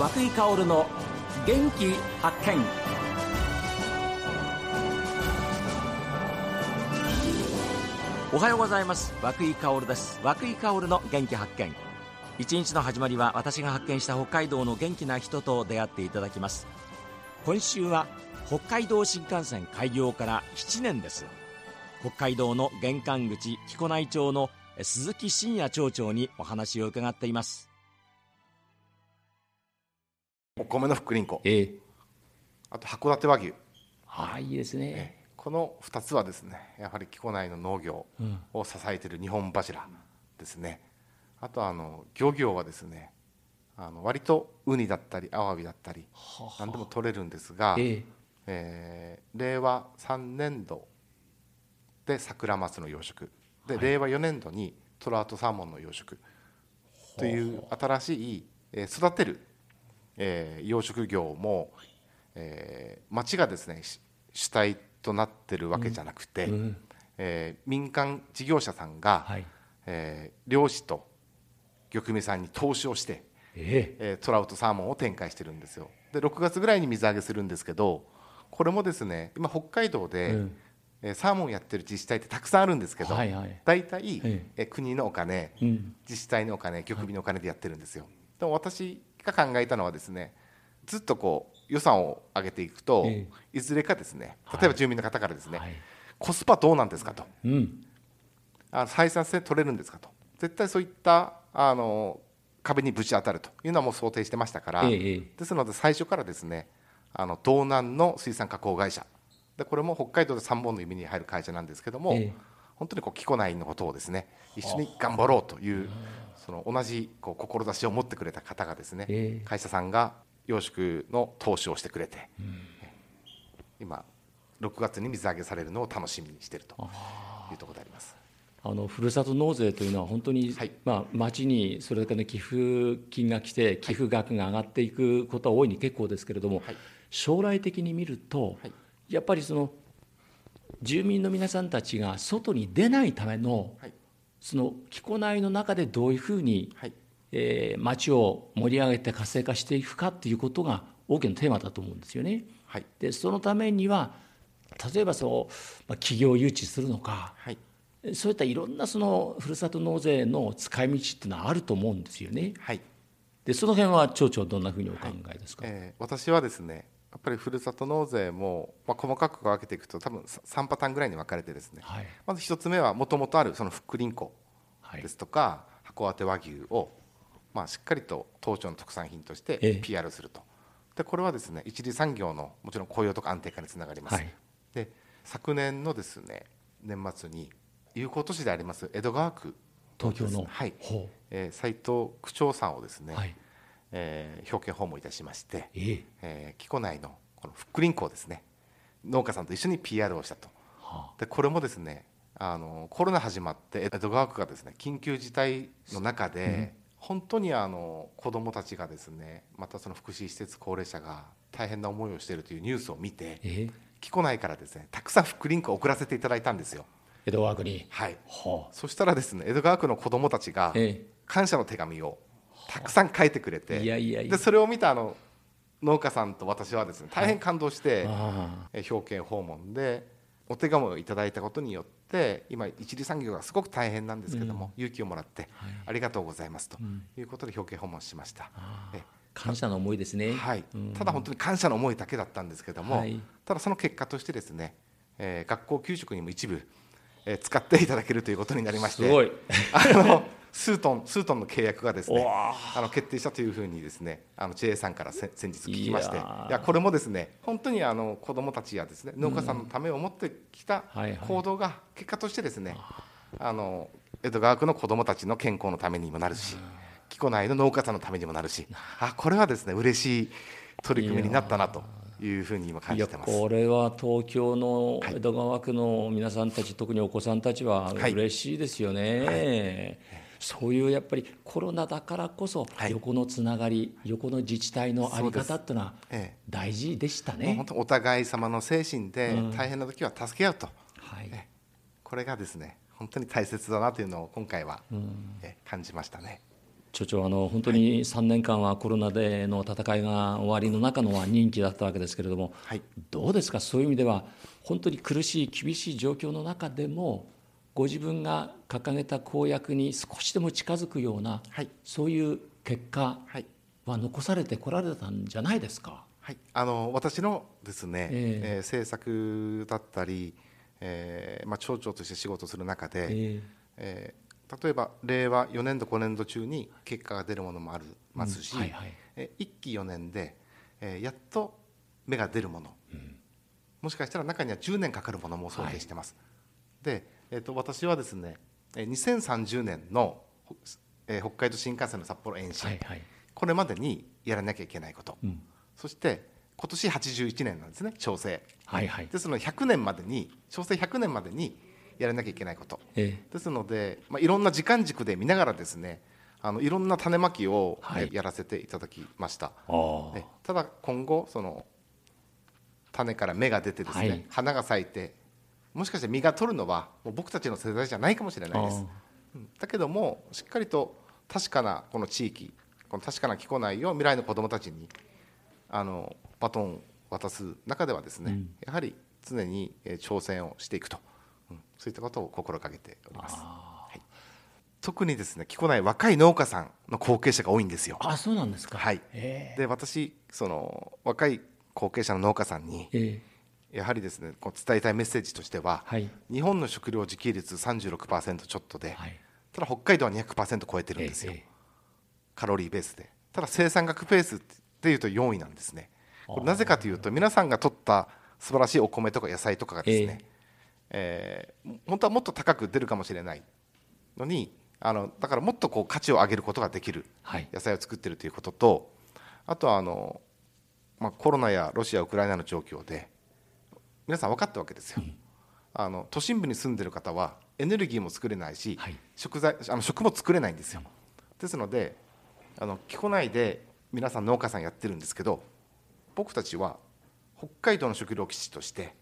和久井薫の元気発見。おはようございます。和久井薫です。和久井薫の元気発見。一日の始まりは私が発見した北海道の元気な人と出会っていただきます。今週は北海道新幹線開業から7年です。北海道の玄関口木古内町の鈴木真也町長にお話を伺っています。お米の福林粉ええ。あと函館和牛。ああいいですね。この2つはですねやはり木古内の農業を支えている日本柱ですね、あとあの漁業はですねあの割とウニだったりアワビだったり何でも取れるんですが、ええ。えー令和3年度で桜マスの養殖。で、令和4年度にトラウトサーモンの養殖。という新しい、えー育てる、えー養殖業も、えー町がですねし主体となってるわけじゃなくて、えー民間事業者さんが、はい。えー漁師と漁組さんに投資をして、ええ。ートラウトサーモンを展開してるんですよ。で6月ぐらいに水揚げするんですけどこれもですね今北海道で、うん。えーサーモンやってる自治体ってたくさんあるんですけど、はいはい。大体、ええ。ー国のお金、うん。自治体のお金漁組のお金でやってるんですよ。でも私が考えたのはですねずっとこう予算を上げていくと、えいずれかですね例えば住民の方からですね、はい。コスパどうなんですかと。うん。あ採算性取れるんですかと。絶対そういったあの壁にぶち当たると。いうのはもう想定してましたから、えですので最初からですねあの道南の水産加工会社。でこれも北海道で3本の指に入る会社なんですけども、ええ本当にこう木古内のことをですね一緒に頑張ろうというその同じこう志を持ってくれた方がですね、ええ。会社さんが養殖の投資をしてくれて、今6月に水揚げされるのを楽しみにしているというところであります。あのふるさと納税というのは本当に、はい。まあ、町にそれだけの寄付金が来て寄付額が上がっていくことは大いに結構ですけれども、はい。将来的に見ると、はい。やっぱりその住民の皆さんたちが外に出ないためのはいその木古内の中でどういうふうに、はいえー町を盛り上げて活性化していくかということが大きなテーマだと思うんですよね。はいでそのためには例えばそう、まあ、企業誘致するのかはいそういったいろんなそのふるさと納税の使い道っていうのはあると思うんですよね。はいでその辺は町長どんなふうにお考えですか？えー私はですねやっぱりふるさと納税も、まあ、細かく分けていくと多分3パターンぐらいに分かれてですね、はい。まず1つ目はもともとあるその福林粉はい。ですとか、函館和牛を、まあ、しっかりと当町の特産品としええ。て PR すると、でこれはですね一次産業のもちろん雇用とか安定化につながります、はい。で昨年のですね年末に友好都市であります江戸川区東京の、はい。ほえー斉藤区長さんをですね、うはいえー表敬訪問いたしまして、ええ。えー木古内のこの福林粉をですね。農家さんと一緒に PR をしたと。はでこれもですねあのコロナ始まって江戸川区がですね緊急事態の中で、本当にあの子どもたちがですねまたその福祉施設高齢者が大変な思いをしているというニュースを見てええ。木古内からですねたくさん福林粉を送らせていただいたんですよ。江戸川区に、はい、はそしたらですね江戸川区の子どもたちがえ。感謝の手紙をたくさん書いてくれて。でそれを見たあの農家さんと私はですね大変感動して、表敬訪問でお手紙をいただいたことによって今一次産業がすごく大変なんですけども、勇気をもらって、ありがとうございますということで表敬訪問しました。え感謝の思いですね。はい。うん。ただ本当に感謝の思いだけだったんですけども、はい。ただその結果としてですね、えー学校給食にも一部、えー使っていただけるということになりましてすごい。あの数トン数トンの契約がですねあの決定したというふうにですねあの JA さんからせ先日聞きまして。いいやこれもですね本当にあの子どもたちやですね農家さんのためを思ってきたはいはい。行動が結果としてですねあの江戸川区の子どもたちの健康のためにもなるし木古内の農家さんのためにもなるしあ。これはですね嬉しい取り組みになったなというふうに今感じてます。これは東京の江戸川区の皆さんたち、特にお子さんたちははい。嬉しいですよね、そういうやっぱりコロナだからこそはい。横のつながり、横の自治体の在り方っていうのはええ。大事でしたね。本。当お互い様の精神でうん。大変な時は助け合うと、はい。えこれがですね本当に大切だなというのを今回は、うん。え感じましたね。所長あの本当に3年間はコロナでの戦いが終わりの中の任期だったわけですけれども、はい、どうですか？そういう意味では本当に苦しい厳しい状況の中でもご自分が掲げた公約に少しでも近づくような、はい、そういう結果は残されてこられたんじゃないですか？はい、あの私のですね、えー、えー、政策だったり、えーまあ、町長として仕事する中で、えーえー例えば令和4年度5年度中に結果が出るものもありますし、うん。はいはい、え1期4年で、えー、やっと芽が出るもの、うん、もしかしたら中には10年かかるものも想定してます、はい、で、えーと、私はですね2030年の、えー、北海道新幹線の札幌延伸、はいはい、これまでにやらなきゃいけないこと、うん、そして今年81年なんですね調整、はいはい、ですので100年までに調整100年までにやらなきゃいけないこと、ええ、ですので、まあ、いろんな時間軸で見ながらですねあのいろんな種まきを、はい、やらせていただきました。ただ今後その種から芽が出てですね、はい、花が咲いてもしかして実が取るのはもう僕たちの世代じゃないかもしれないです。だけどもしっかりと確かなこの地域この確かな気候内を未来の子どもたちにあのバトンを渡す中ではですね、うん、やはり常に挑戦をしていくと。そういったことを心がけております。はい、特にですね木古内若い農家さんの後継者が多いんですよ。あそうなんですか。はい。で私その若い後継者の農家さんに、やはりですねこう伝えたいメッセージとしては、はい、日本の食料自給率36%ちょっとで、はい、ただ北海道は200%超えてるんですよ、カロリーベースで。ただ生産額ベースっていうと4位なんですね。これなぜかというと皆さんが取った素晴らしいお米とか野菜とかがですね、えー、本当はもっと高く出るかもしれない。のにあのだからもっとこう価値を上げることができる野菜を作っているということと、はい、あとはあの、まあ、コロナやロシアウクライナの状況で皆さん分かったわけですよ、うん、あの都心部に住んでる方はエネルギーも作れないし、はい、食材あの食も作れないんですよ、ですのであの木古内で皆さん農家さんやってるんですけど僕たちは北海道の食料基地として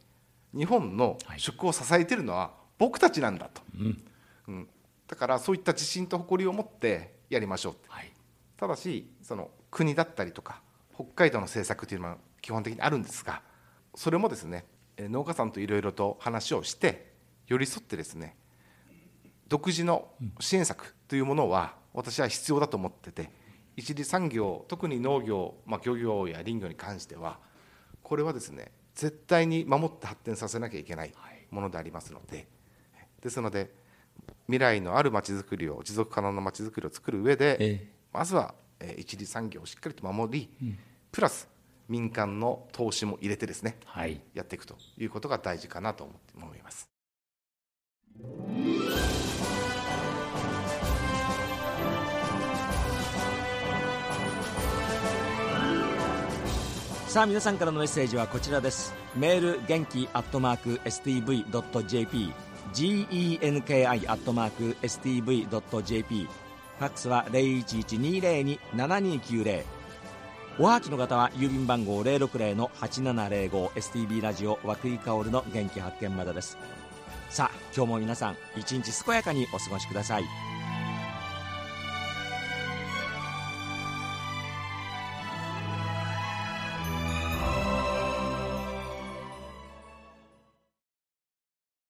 日本の食を支えているのは僕たちなんだと、うん。うん、だからそういった自信と誇りを持ってやりましょう、はい、ただしその国だったりとか北海道の政策というのは基本的にあるんですがそれもですね農家さんといろいろと話をして寄り添ってですね独自の支援策というものは私は必要だと思ってて一次産業特に農業、まあ、漁業や林業に関してはこれはですね絶対に守って発展させなきゃいけないものでありますので、ですので未来のあるまちづくりを持続可能なまちづくりを作る上で、えまずは、え一次産業をしっかりと守り、うん、プラス民間の投資も入れてですね、はい、やっていくということが大事かなと思います。さあ皆さんからのメッセージはこちらです。メール元気アットマーク STV.jp genki アットマーク STV.jp ファックスは0112027290おはきの方は郵便番号 060-8705STB ラジオ和久井薫の元気発見までです。さあ今日も皆さん一日健やかにお過ごしください。